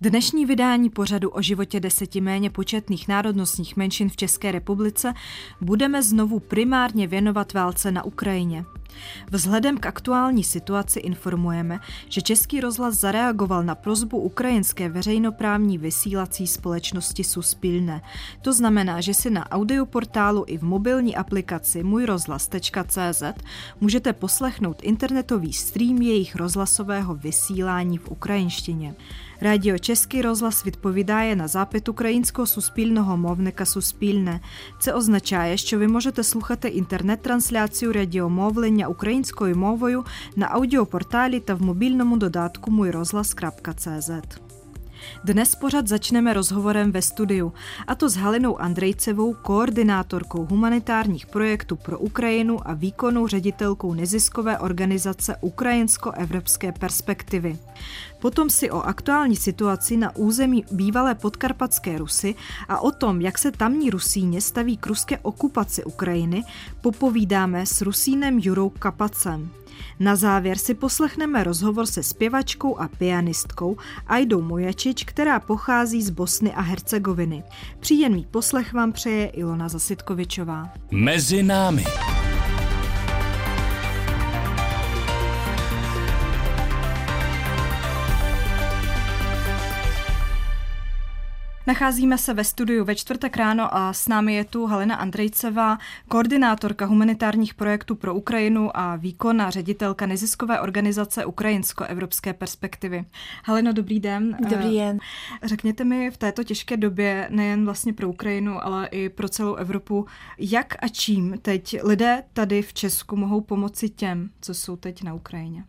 Dnešní vydání pořadu o životě deseti méně početných národnostních menšin v České republice budeme znovu primárně věnovat válce na Ukrajině. Vzhledem k aktuální situaci informujeme, že Český rozhlas zareagoval na prozbu ukrajinské veřejnoprávní vysílací společnosti Suspilne. To znamená, že si na audioportálu i v mobilní aplikaci můjrozhlas.cz můžete poslechnout internetový stream jejich rozhlasového vysílání v ukrajinštině. Радіо Чеський розглас відповідає на запит українського суспільного мовника Суспільне. Це означає, що ви можете слухати інтернет-трансляцію радіомовлення українською мовою на аудіопорталі та в мобільному додатку mujrozhlas.cz. Dnes pořad začneme rozhovorem ve studiu, a to s Halinou Andrejcevou, koordinátorkou humanitárních projektů pro Ukrajinu a výkonnou ředitelkou neziskové organizace Ukrajinsko-evropské perspektivy. Potom si o aktuální situaci na území bývalé podkarpatské Rusy a o tom, jak se tamní Rusíně staví k ruské okupaci Ukrajiny, popovídáme s Rusínem Jurou Kapacem. Na závěr si poslechneme rozhovor se zpěvačkou a pianistkou Aidou Mojačič, která pochází z Bosny a Hercegoviny. Příjemný poslech vám přeje Ilona Zasitkovičová. Mezi námi. Nacházíme se ve studiu ve čtvrtek ráno a s námi je tu Halina Andrejcevá, koordinátorka humanitárních projektů pro Ukrajinu a výkonná ředitelka neziskové organizace Ukrajinsko-evropské perspektivy. Halino, dobrý den. Dobrý den. Řekněte mi v této těžké době, nejen vlastně pro Ukrajinu, ale i pro celou Evropu, jak a čím teď lidé tady v Česku mohou pomoci těm, co jsou teď na Ukrajině?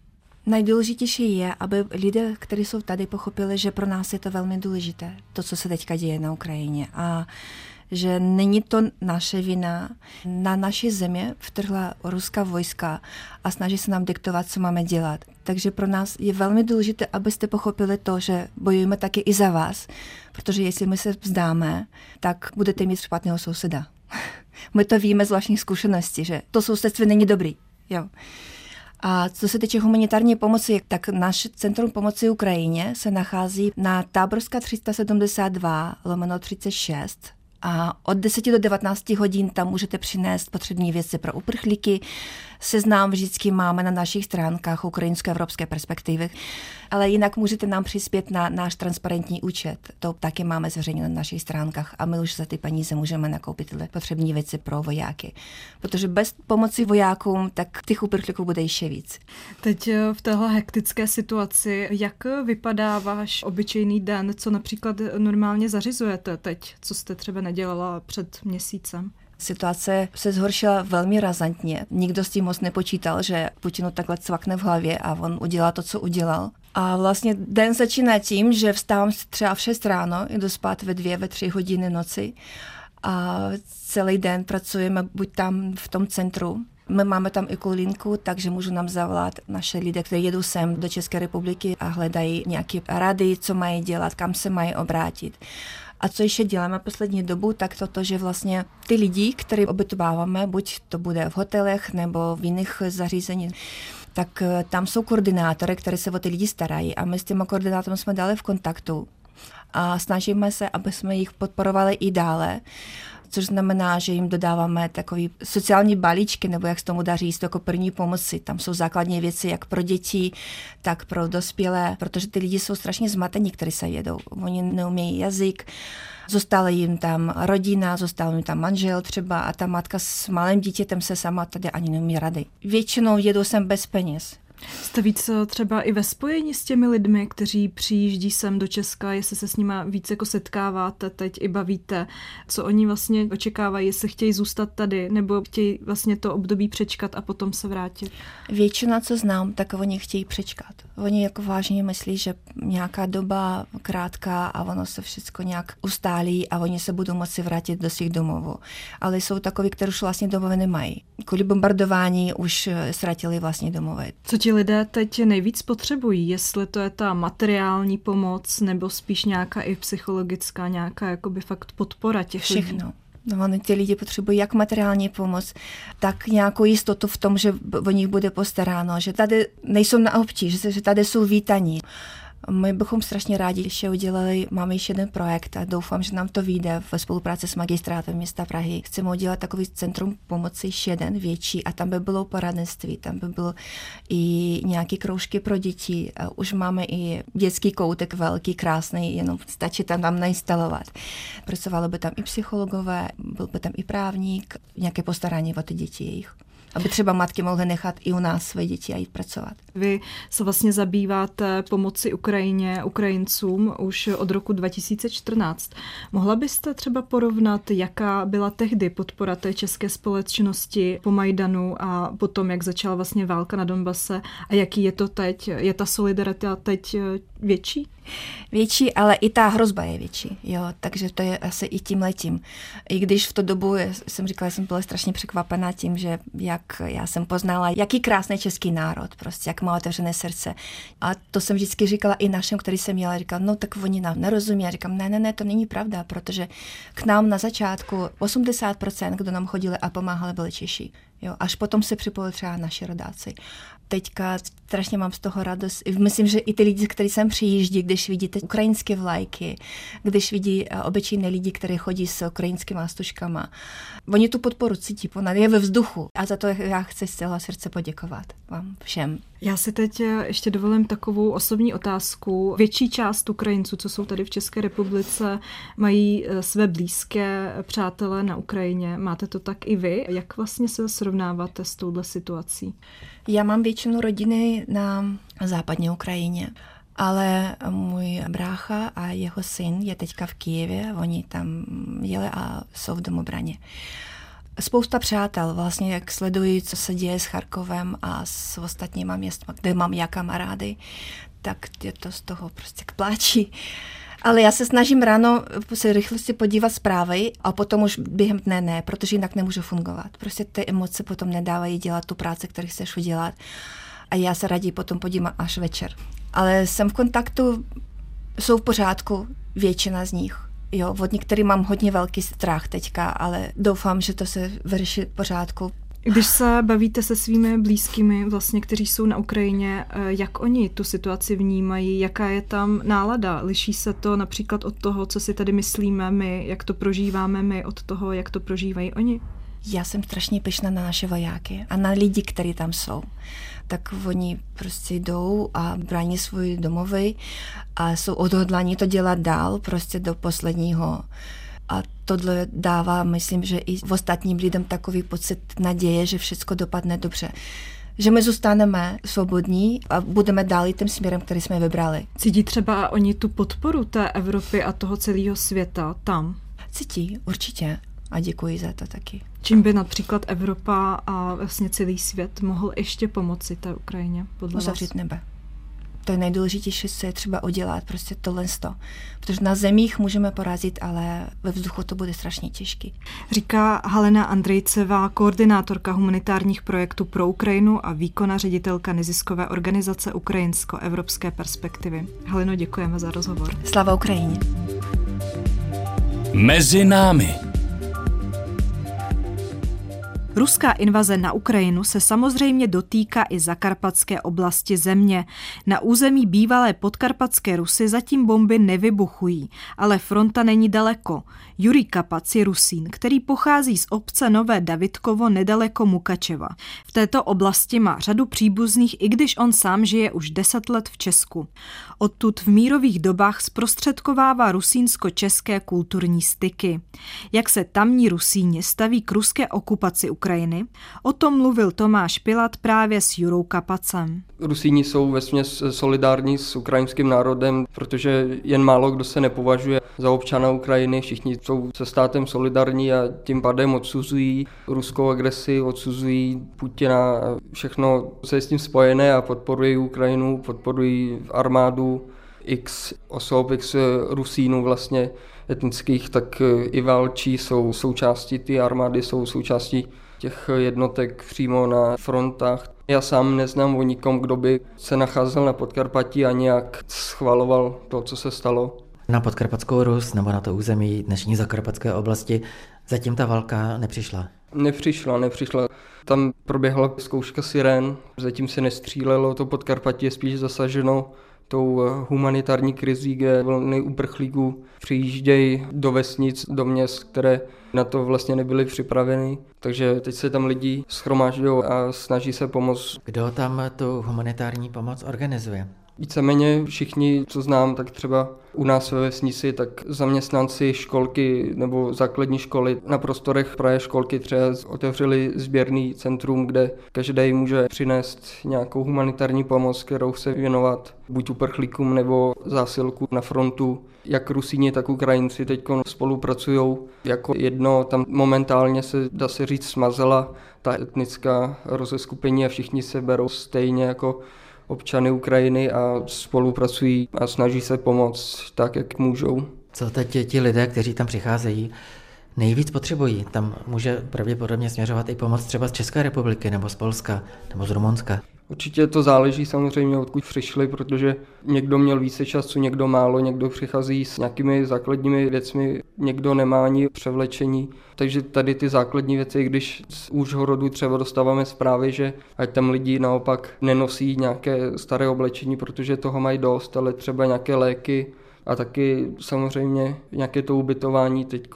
Nejdůležitější je, aby lidé, kteří jsou tady, pochopili, že pro nás je to velmi důležité, to, co se teďka děje na Ukrajině. A že není to naše vina. Na naší země vtrhla ruská vojska a snaží se nám diktovat, co máme dělat. Takže pro nás je velmi důležité, abyste pochopili to, že bojujeme taky i za vás, protože jestli my se vzdáme, tak budete mít špatného souseda. My to víme z vlastních zkušeností, že to sousedství není dobrý. Jo. A co se týče humanitární pomoci, tak naše Centrum pomoci Ukrajině se nachází na Táborská 372 lomeno 36 a od 10 do 19 hodin tam můžete přinést potřební věci pro uprchlíky. Seznám vždycky máme na našich stránkách ukrajinsko-evropské perspektivy, ale jinak můžete nám přispět na náš transparentní účet. To taky máme zveřejněno na našich stránkách a my už za ty peníze můžeme nakoupit potřební věci pro vojáky. Protože bez pomoci vojákům, tak těch uprchlíků bude ještě víc. Teď eh, v téhle hektické situaci, jak vypadá váš obyčejný den, co například normálně zařizujete teď, co jste třeba nedělala před měsícem? Situace se zhoršila velmi razantně. Nikdo s tím moc nepočítal, že Putinu takhle cvakne v hlavě a on udělá to, co udělal. A vlastně den začíná tím, že vstávám třeba v 6 ráno, jdu spát ve dvě, ve tři hodiny noci a celý den pracujeme buď tam v tom centru, my máme tam i kulinku, takže můžu nám zavolat naše lidé, kteří jedou sem do České republiky a hledají nějaké rady, co mají dělat, kam se mají obrátit. A co ještě děláme poslední dobu, tak toto, že vlastně ty lidi, které obytováváme, buď to bude v hotelech nebo v jiných zařízeních, tak eh, tam jsou koordinátory, které se o ty lidi starají. A my s těma koordinátory jsme dali v kontaktu. A snažíme se, aby jsme jich podporovali i dále což znamená, že jim dodáváme takový sociální balíčky, nebo jak se tomu daří říct, jako první pomoci. Tam jsou základní věci jak pro děti, tak pro dospělé, protože ty lidi jsou strašně zmatení, kteří se jedou. Oni neumějí jazyk, Zostala jim tam rodina, zostal jim tam manžel třeba a ta matka s malým dítětem se sama tady ani neumí rady. Většinou jedou sem bez peněz. Jste víc eh, třeba i ve spojení s těmi lidmi, kteří přijíždí sem do Česka, jestli se s nimi víc jako setkáváte, teď i bavíte, co oni vlastně očekávají, jestli chtějí zůstat tady, nebo chtějí vlastně to období přečkat a potom se vrátit? Většina, co znám, tak oni chtějí přečkat. Oni jako vážně myslí, že nějaká doba krátká a ono se všechno nějak ustálí a oni se budou moci vrátit do svých domovů. Ale jsou takoví, kteří už vlastně domovy nemají. Kvůli bombardování už eh, ztratili vlastně domovy. Co ti lidé teď nejvíc potřebují? Jestli to je ta materiální pomoc, nebo spíš nějaká i psychologická, nějaká jakoby fakt podpora těch Všechno. lidí? No, oni ty lidi potřebují jak materiální pomoc, tak nějakou jistotu v tom, že o nich bude postaráno, že tady nejsou na občí, že, že tady jsou vítaní. My bychom strašně rádi ještě udělali, máme ještě jeden projekt a doufám, že nám to vyjde ve spolupráci s magistrátem města Prahy. Chceme udělat takový centrum pomoci ještě jeden větší a tam by bylo poradenství, tam by bylo i nějaké kroužky pro děti. Už máme i dětský koutek velký, krásný, jenom stačí tam tam nainstalovat. Pracovalo by tam i psychologové, byl by tam i právník, nějaké postarání o ty děti jejich aby třeba matky mohly nechat i u nás své děti a jít pracovat. Vy se vlastně zabýváte pomoci Ukrajině, Ukrajincům už od roku 2014. Mohla byste třeba porovnat, jaká byla tehdy podpora té české společnosti po Majdanu a potom, jak začala vlastně válka na Donbase a jaký je to teď? Je ta solidarita teď větší? Větší, ale i ta hrozba je větší, jo, takže to je asi i tím letím. I když v tu dobu jsem říkala, jsem byla strašně překvapená tím, že jak já jsem poznala, jaký krásný český národ, prostě, jak má otevřené srdce. A to jsem vždycky říkala i našem, který jsem měla, říkal, no tak oni nám nerozumí. Já říkám, ne, ne, ne, to není pravda, protože k nám na začátku 80%, kdo nám chodili a pomáhali, byli Češi. Jo, až potom se připojili třeba naši rodáci teďka strašně mám z toho radost. Myslím, že i ty lidi, kteří sem přijíždí, když vidíte ukrajinské vlajky, když vidí eh, obyčejné lidi, kteří chodí s ukrajinskými stužkama, oni tu podporu cítí, ona je ve vzduchu. A za to já chci z celého srdce poděkovat vám všem. Já si teď eh, ještě dovolím takovou osobní otázku. Větší část Ukrajinců, co jsou tady v České republice, mají eh, své blízké přátelé na Ukrajině. Máte to tak i vy? Jak vlastně se srovnáváte s touhle situací? Já mám většinu rodiny na západní Ukrajině. Ale můj brácha a jeho syn je teďka v Kijevě, oni tam jeli a jsou v domobraně. Spousta přátel, vlastně jak sledují, co se děje s Charkovem a s ostatníma městma, kde mám já kamarády, tak je to z toho prostě k pláči. Ale já se snažím ráno se rychlosti podívat zprávy a potom už během dne ne, protože jinak nemůžu fungovat. Prostě ty emoce potom nedávají dělat tu práci, kterou chceš udělat. A já se raději potom podívám až večer. Ale jsem v kontaktu, jsou v pořádku, většina z nich. Jo, od některých mám hodně velký strach teďka, ale doufám, že to se vyřeší v pořádku. Když se bavíte se svými blízkými, vlastně, kteří jsou na Ukrajině, eh, jak oni tu situaci vnímají, jaká je tam nálada? Liší se to například od toho, co si tady myslíme my, jak to prožíváme my, od toho, jak to prožívají oni? Já jsem strašně pyšná na naše vojáky a na lidi, kteří tam jsou. Tak oni prostě jdou a brání svůj domovy a jsou odhodlaní to dělat dál, prostě do posledního a tohle dává, myslím, že i v ostatním lidem takový pocit naděje, že všechno dopadne dobře že my zůstaneme svobodní a budeme dál tím směrem, který jsme vybrali. Cítí třeba oni tu podporu té Evropy a toho celého světa tam? Cítí, určitě. A děkuji za to taky. Čím by například Evropa a vlastně celý svět mohl ještě pomoci té Ukrajině? Podle Uzavřít nebe to je nejdůležitější, co je třeba udělat, prostě tohle sto. Protože na zemích můžeme porazit, ale ve vzduchu to bude strašně těžký. Říká Halena Andrejcevá, koordinátorka humanitárních projektů pro Ukrajinu a výkona ředitelka neziskové organizace Ukrajinsko-evropské perspektivy. Haleno, děkujeme za rozhovor. Slava Ukrajině. Mezi námi. Ruská invaze na Ukrajinu se samozřejmě dotýká i zakarpatské oblasti země. Na území bývalé podkarpatské Rusy zatím bomby nevybuchují, ale fronta není daleko. Jurij Kapac je Rusín, který pochází z obce Nové Davidkovo nedaleko Mukačeva. V této oblasti má řadu příbuzných, i když on sám žije už deset let v Česku. Odtud v mírových dobách zprostředkovává rusínsko-české kulturní styky. Jak se tamní Rusíni staví k ruské okupaci Ukrajiny, o tom mluvil Tomáš Pilat právě s Jurou Kapacem. Rusíni jsou vesměs solidární s ukrajinským národem, protože jen málo kdo se nepovažuje za občana Ukrajiny, všichni jsou se státem solidární a tím pádem odsuzují ruskou agresi, odsuzují Putina, všechno se s tím spojené a podporují Ukrajinu, podporují armádu x osob, x Rusínů vlastně etnických, tak i válčí jsou součástí ty armády, jsou součástí těch jednotek přímo na frontách. Já sám neznám o nikom, kdo by se nacházel na Podkarpatí a nějak schvaloval to, co se stalo. Na Podkarpatskou Rus nebo na to území dnešní zakarpatské oblasti zatím ta válka nepřišla. Nepřišla, nepřišla. Tam proběhla zkouška sirén, zatím se nestřílelo, to Podkarpatí je spíš zasaženo tou humanitární krizí, kde vlny uprchlíků přijíždějí do vesnic, do měst, které na to vlastně nebyly připraveny. Takže teď se tam lidi schromážďují a snaží se pomoct. Kdo tam tu humanitární pomoc organizuje? Víceméně všichni, co znám, tak třeba u nás ve vesnici, tak zaměstnanci školky nebo základní školy na prostorech Praje školky třeba otevřeli sběrný centrum, kde každý může přinést nějakou humanitární pomoc, kterou se věnovat buď uprchlíkům nebo zásilku na frontu. Jak Rusíni, tak Ukrajinci teď spolupracují jako jedno. Tam momentálně se, dá se říct, smazela ta etnická rozeskupení a všichni se berou stejně jako občany Ukrajiny a spolupracují a snaží se pomoct tak, jak můžou. Co teď ti lidé, kteří tam přicházejí, nejvíc potřebují? Tam může pravděpodobně směřovat i pomoc třeba z České republiky, nebo z Polska, nebo z Rumunska. Určitě to záleží samozřejmě, odkud přišli, protože někdo měl více času, někdo málo, někdo přichází s nějakými základními věcmi, někdo nemá ani převlečení. Takže tady ty základní věci, když z Úžhorodu třeba dostáváme zprávy, že ať tam lidi naopak nenosí nějaké staré oblečení, protože toho mají dost, ale třeba nějaké léky, a taky samozřejmě nějaké to ubytování, teď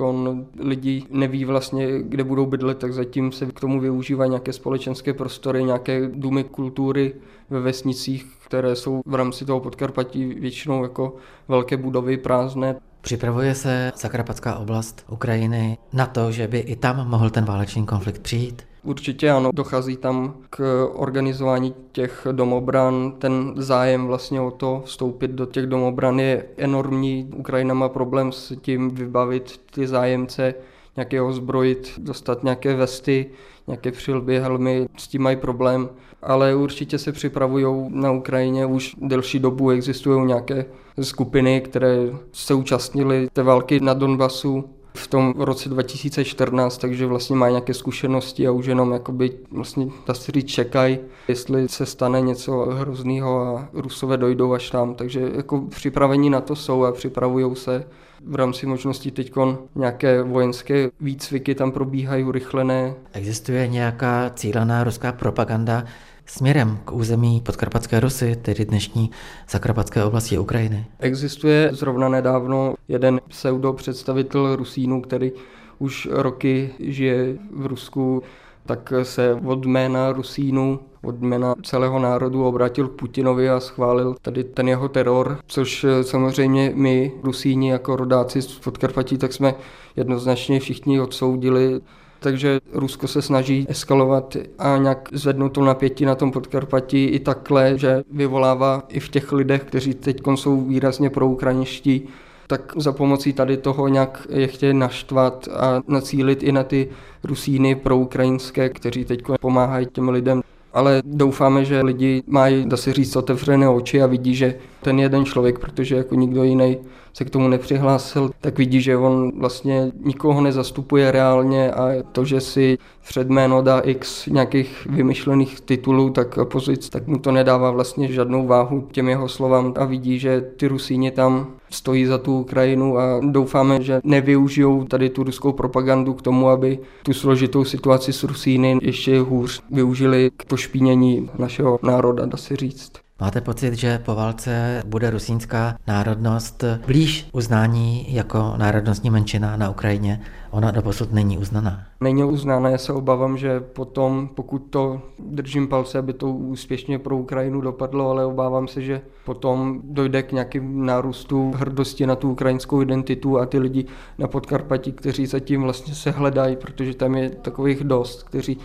lidi neví vlastně, kde budou bydlet, tak zatím se k tomu využívají nějaké společenské prostory, nějaké důmy kultury ve vesnicích, které jsou v rámci toho Podkarpatí většinou jako velké budovy prázdné. Připravuje se Zakarpatská oblast Ukrajiny na to, že by i tam mohl ten válečný konflikt přijít? Určitě ano, dochází tam k organizování těch domobran. Ten zájem vlastně o to vstoupit do těch domobran je enormní. Ukrajina má problém s tím vybavit ty zájemce, nějakého zbrojit, dostat nějaké vesty, nějaké přilby, helmy, s tím mají problém. Ale určitě se připravují na Ukrajině, už delší dobu existují nějaké skupiny, které se účastnily té války na Donbasu, v tom roce 2014, takže vlastně mají nějaké zkušenosti a už jenom jakoby vlastně ta říct čekají, jestli se stane něco hrozného a Rusové dojdou až tam, takže jako připravení na to jsou a připravují se v rámci možností teď nějaké vojenské výcviky tam probíhají urychlené. Existuje nějaká cílená ruská propaganda, směrem k území podkarpatské Rusy, tedy dnešní zakarpatské oblasti Ukrajiny. Existuje zrovna nedávno jeden pseudo představitel Rusínu, který už roky žije v Rusku, tak se od jména Rusínu, od jména celého národu obrátil k Putinovi a schválil tady ten jeho teror, což samozřejmě my, Rusíni, jako rodáci z Podkarpatí, tak jsme jednoznačně všichni odsoudili takže Rusko se snaží eskalovat a nějak zvednout to napětí na tom Podkarpatí i takhle, že vyvolává i v těch lidech, kteří teď jsou výrazně proukraniští, tak za pomocí tady toho nějak je chtějí naštvat a nacílit i na ty Rusíny proukrajinské, kteří teď pomáhají těm lidem. Ale doufáme, že lidi mají, dá se říct, otevřené oči a vidí, že ten jeden člověk, protože jako nikdo jiný se k tomu nepřihlásil, tak vidí, že on vlastně nikoho nezastupuje reálně a to, že si před jméno dá x nějakých vymyšlených titulů, tak pozic, tak mu to nedává vlastně žádnou váhu těm jeho slovám a vidí, že ty Rusíni tam stojí za tu Ukrajinu a doufáme, že nevyužijou tady tu ruskou propagandu k tomu, aby tu složitou situaci s Rusíny ještě hůř využili k pošpínění našeho národa, dá se říct. Máte pocit, že po válce bude rusínská národnost blíž uznání jako národnostní menšina na Ukrajině? Ona doposud není uznaná. Není uznaná, já se obávám, že potom, pokud to držím palce, aby to úspěšně pro Ukrajinu dopadlo, ale obávám se, že potom dojde k nějakým nárůstu hrdosti na tu ukrajinskou identitu a ty lidi na Podkarpatí, kteří zatím vlastně se hledají, protože tam je takových dost, kteří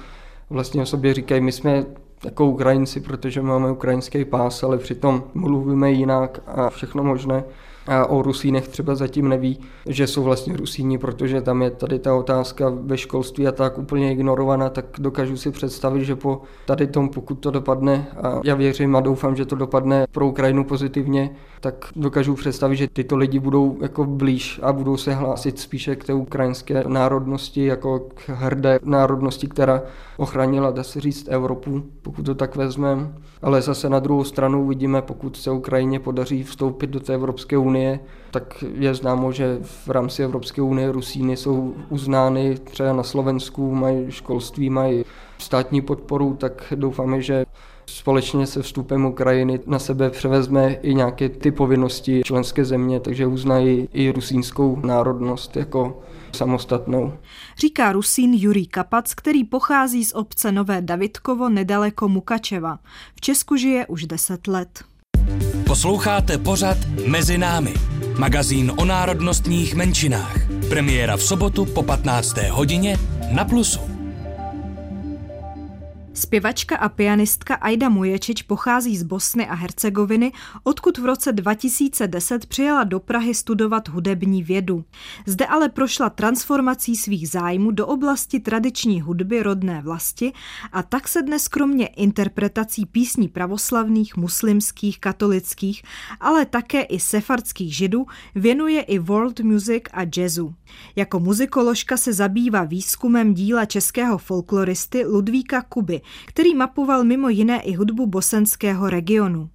vlastně o sobě říkají, my jsme jako Ukrajinci, protože máme ukrajinský pás, ale přitom mluvíme jinak a všechno možné a o Rusínech třeba zatím neví, že jsou vlastně Rusíni, protože tam je tady ta otázka ve školství a tak úplně ignorovaná, tak dokážu si představit, že po tady tom, pokud to dopadne, a já věřím a doufám, že to dopadne pro Ukrajinu pozitivně, tak dokážu představit, že tyto lidi budou jako blíž a budou se hlásit spíše k té ukrajinské národnosti, jako k hrdé národnosti, která ochránila, dá se říct, Evropu, pokud to tak vezmeme. Ale zase na druhou stranu vidíme, pokud se Ukrajině podaří vstoupit do té Evropské unie, tak je známo, že v rámci Evropské unie Rusíny jsou uznány třeba na Slovensku, mají školství, mají státní podporu, tak doufáme, že společně se vstupem Ukrajiny na sebe převezme i nějaké ty povinnosti členské země, takže uznají i rusínskou národnost jako samostatnou. Říká Rusín Jurij Kapac, který pochází z obce Nové Davidkovo nedaleko Mukačeva. V Česku žije už 10 let. Posloucháte pořad Mezi námi, magazín o národnostních menšinách. Premiéra v sobotu po 15. hodině na Plusu. Zpěvačka a pianistka Aida Muječič pochází z Bosny a Hercegoviny, odkud v roce 2010 přijela do Prahy studovat hudební vědu. Zde ale prošla transformací svých zájmů do oblasti tradiční hudby rodné vlasti a tak se dnes kromě interpretací písní pravoslavných, muslimských, katolických, ale také i sefardských židů věnuje i world music a jazzu. Jako muzikoložka se zabývá výzkumem díla českého folkloristy Ludvíka Kuby, který mapoval mimo jiné i hudbu bosenského regionu.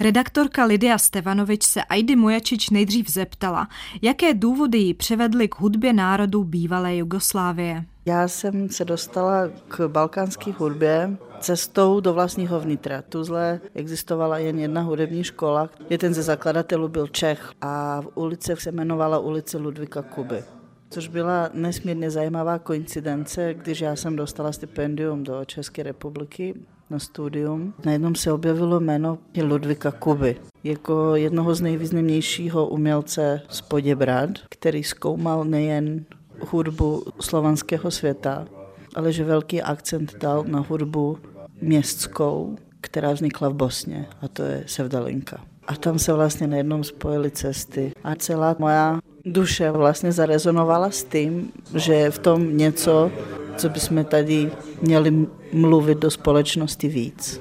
Redaktorka Lidia Stevanovič se Aidy Mojačič nejdřív zeptala, jaké důvody ji převedly k hudbě národů bývalé Jugoslávie. Já jsem se dostala k balkánské hudbě cestou do vlastního vnitra. Tuzle existovala jen jedna hudební škola. Jeden ze zakladatelů byl Čech a v ulici se jmenovala ulice Ludvika Kuby což byla nesmírně zajímavá koincidence, když já jsem dostala stipendium do České republiky na studium. Najednou se objevilo jméno Ludvika Kuby jako jednoho z nejvýznamnějšího umělce z Poděbrad, který zkoumal nejen hudbu slovanského světa, ale že velký akcent dal na hudbu městskou, která vznikla v Bosně, a to je Sevdalinka. A tam se vlastně najednou spojily cesty. A celá moja duše vlastně zarezonovala s tím, že je v tom něco, co bychom tady měli mluvit do společnosti víc.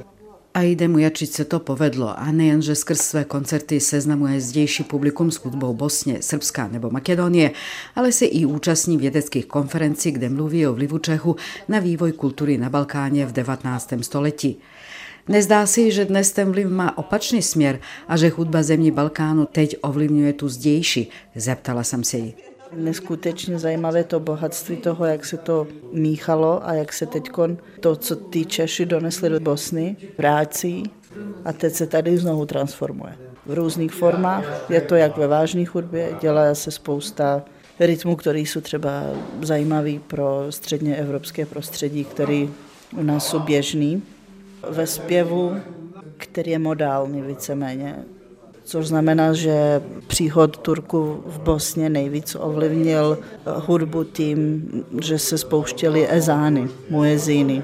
A jde mu jačiť se to povedlo a nejen, že skrz své koncerty seznamuje zdejší publikum s hudbou Bosně, Srbska nebo Makedonie, ale se i účastní vědeckých konferencí, kde mluví o vlivu Čechu na vývoj kultury na Balkáně v 19. století. Nezdá si, že dnes ten vliv má opačný směr a že hudba zemí Balkánu teď ovlivňuje tu zdejší? Zeptala jsem se jí. Neskutečně zajímavé to bohatství toho, jak se to míchalo a jak se teď to, co ty Češi donesli do Bosny, vrací a teď se tady znovu transformuje. V různých formách, je to jak ve vážné hudbě, dělá se spousta rytmů, které jsou třeba zajímavý pro středně evropské prostředí, který u nás jsou běžný ve zpěvu, který je modální víceméně. Což znamená, že příchod Turku v Bosně nejvíc ovlivnil hudbu tím, že se spouštěly ezány, muezíny,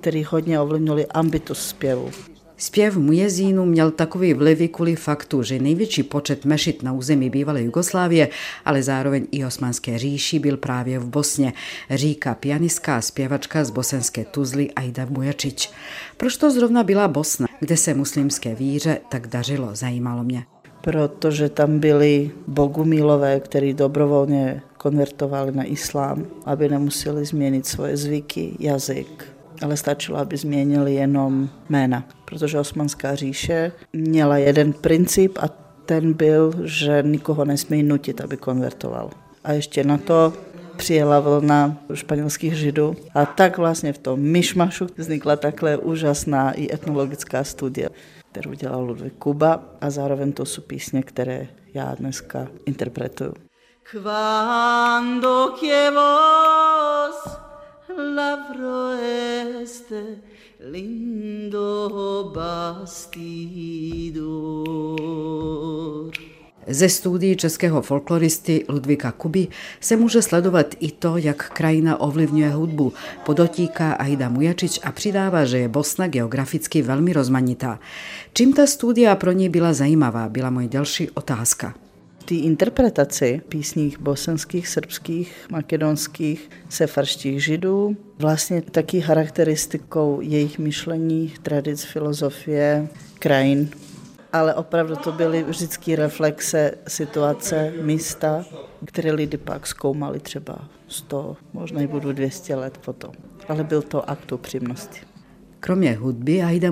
který hodně ovlivnili ambitus zpěvu. Zpěv Mujezínu měl takový vlivy kvůli faktu, že největší počet mešit na území bývalé Jugoslávie, ale zároveň i Osmanské říši byl právě v Bosně, říká pianistka a zpěvačka z bosenské Tuzly Aida Mujačič. Proč to zrovna byla Bosna, kde se muslimské víře tak dařilo, zajímalo mě. Protože tam byli bogumilové, kteří dobrovolně konvertovali na islám, aby nemuseli změnit svoje zvyky, jazyk, ale stačilo, aby změnili jenom jména, protože Osmanská říše měla jeden princip a ten byl, že nikoho nesmí nutit, aby konvertoval. A ještě na to přijela vlna španělských židů a tak vlastně v tom myšmašu vznikla takhle úžasná i etnologická studie, kterou dělal Ludvík Kuba a zároveň to jsou písně, které já dneska interpretuju. Cuando que vos lavro este lindo bastidor. Ze studií českého folkloristy Ludvíka Kuby se může sledovat i to, jak krajina ovlivňuje hudbu. Podotíká Aida Mujačič a přidává, že je Bosna geograficky velmi rozmanitá. Čím ta studia pro ní byla zajímavá, byla moje další otázka té interpretaci písních bosenských, srbských, makedonských, sefarštích židů, vlastně taky charakteristikou jejich myšlení, tradic, filozofie, krajin. Ale opravdu to byly vždycky reflexe situace, místa, které lidi pak zkoumali třeba 100, možná i budu 200 let potom. Ale byl to akt upřímnosti. Kromě hudby Aida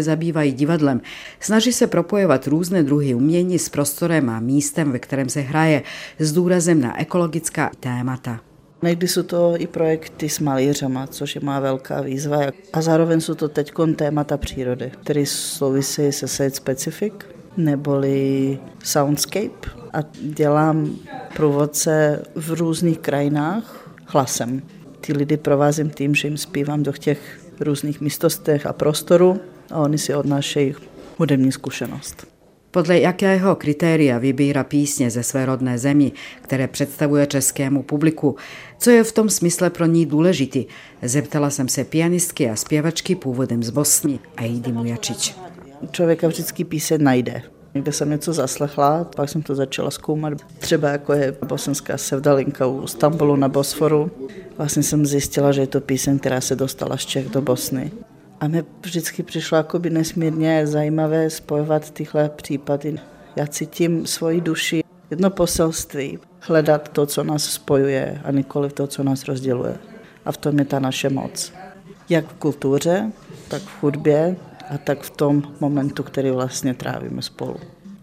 zabývá i divadlem. Snaží se propojovat různé druhy umění s prostorem a místem, ve kterém se hraje, s důrazem na ekologická témata. Někdy jsou to i projekty s malířama, což je má velká výzva. A zároveň jsou to teď témata přírody, které souvisí se Site Specific, neboli Soundscape. A dělám průvodce v různých krajinách hlasem. Ty lidi provázím tím, že jim zpívám do těch různých místostech a prostoru a oni si odnášejí hudební zkušenost. Podle jakého kritéria vybírá písně ze své rodné zemi, které představuje českému publiku? Co je v tom smysle pro ní důležitý? Zeptala jsem se pianistky a zpěvačky původem z Bosny, Aidy Mujačič. Člověka vždycky píseň najde. Někde jsem něco zaslechla, pak jsem to začala zkoumat. Třeba jako je bosenská sevdalinka u Stambulu na Bosforu. Vlastně jsem zjistila, že je to píseň, která se dostala z Čech do Bosny. A mi vždycky přišlo jakoby nesmírně zajímavé spojovat tyhle případy. Já cítím svoji duši, jedno poselství, hledat to, co nás spojuje a nikoli to, co nás rozděluje. A v tom je ta naše moc. Jak v kultuře, tak v hudbě a tak v tom momentu, který vlastně trávíme spolu.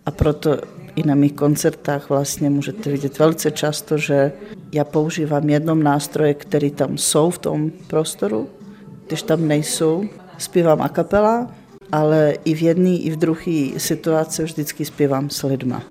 A proto i na mých koncertách vlastně můžete vidět velice často, že já používám jednom nástroje, který tam jsou v tom prostoru, když tam nejsou, zpívám a kapela, ale i v jedné, i v druhé situaci vždycky zpívám s lidma.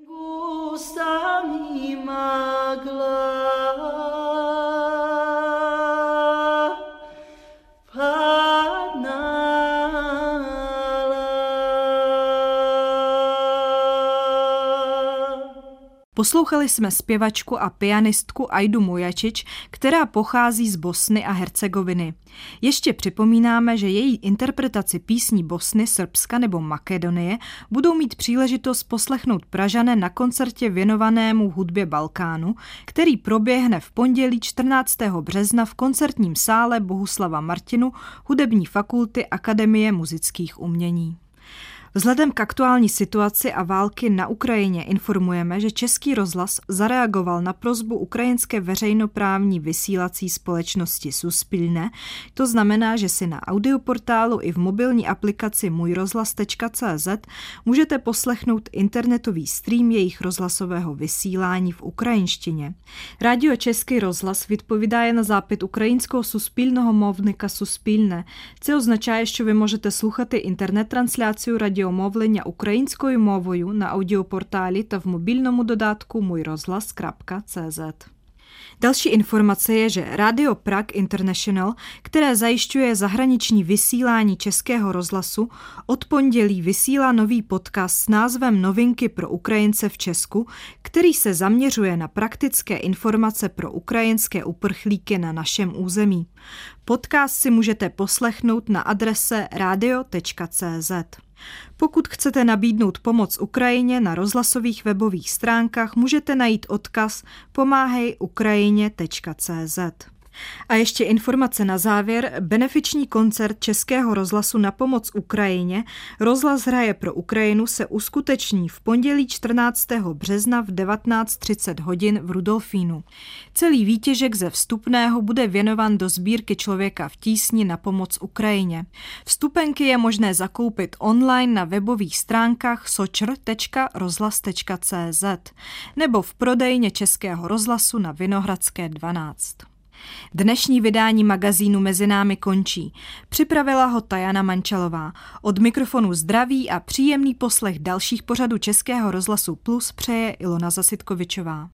Poslouchali jsme zpěvačku a pianistku Aidu Mujačič, která pochází z Bosny a Hercegoviny. Ještě připomínáme, že její interpretaci písní Bosny, Srbska nebo Makedonie budou mít příležitost poslechnout Pražané na koncertě věnovanému hudbě Balkánu, který proběhne v pondělí 14. března v koncertním sále Bohuslava Martinu Hudební fakulty Akademie muzických umění. Vzhledem k aktuální situaci a války na Ukrajině informujeme, že Český rozhlas zareagoval na prozbu ukrajinské veřejnoprávní vysílací společnosti Suspilne. To znamená, že si na audioportálu i v mobilní aplikaci můjrozhlas.cz můžete poslechnout internetový stream jejich rozhlasového vysílání v ukrajinštině. Radio Český rozhlas відповідає na zápit ukrajinského суспільного mовника Суспільне. Це означає, що ви можете слухати інтернет-трансляцію радіо радіомовлення українською мовою на аудіопорталі та в мобільному додатку mujrozhlas.cz. Další informace je, že Radio Prague International, které zajišťuje zahraniční vysílání českého rozhlasu, od pondělí vysílá nový podcast s názvem Novinky pro Ukrajince v Česku, který se zaměřuje na praktické informace pro ukrajinské uprchlíky na našem území. Podcast si můžete poslechnout na adrese radio.cz. Pokud chcete nabídnout pomoc Ukrajině na rozhlasových webových stránkách, můžete najít odkaz pomáhejukrajině.cz. A ještě informace na závěr. Benefiční koncert Českého rozhlasu na pomoc Ukrajině Rozhlas hraje pro Ukrajinu se uskuteční v pondělí 14. března v 19.30 hodin v Rudolfínu. Celý výtěžek ze vstupného bude věnovan do sbírky člověka v tísni na pomoc Ukrajině. Vstupenky je možné zakoupit online na webových stránkách sočr.rozhlas.cz nebo v prodejně Českého rozhlasu na Vinohradské 12. Dnešní vydání magazínu Mezi námi končí. Připravila ho Tajana Mančalová. Od mikrofonu zdraví a příjemný poslech dalších pořadů Českého rozhlasu Plus přeje Ilona Zasitkovičová.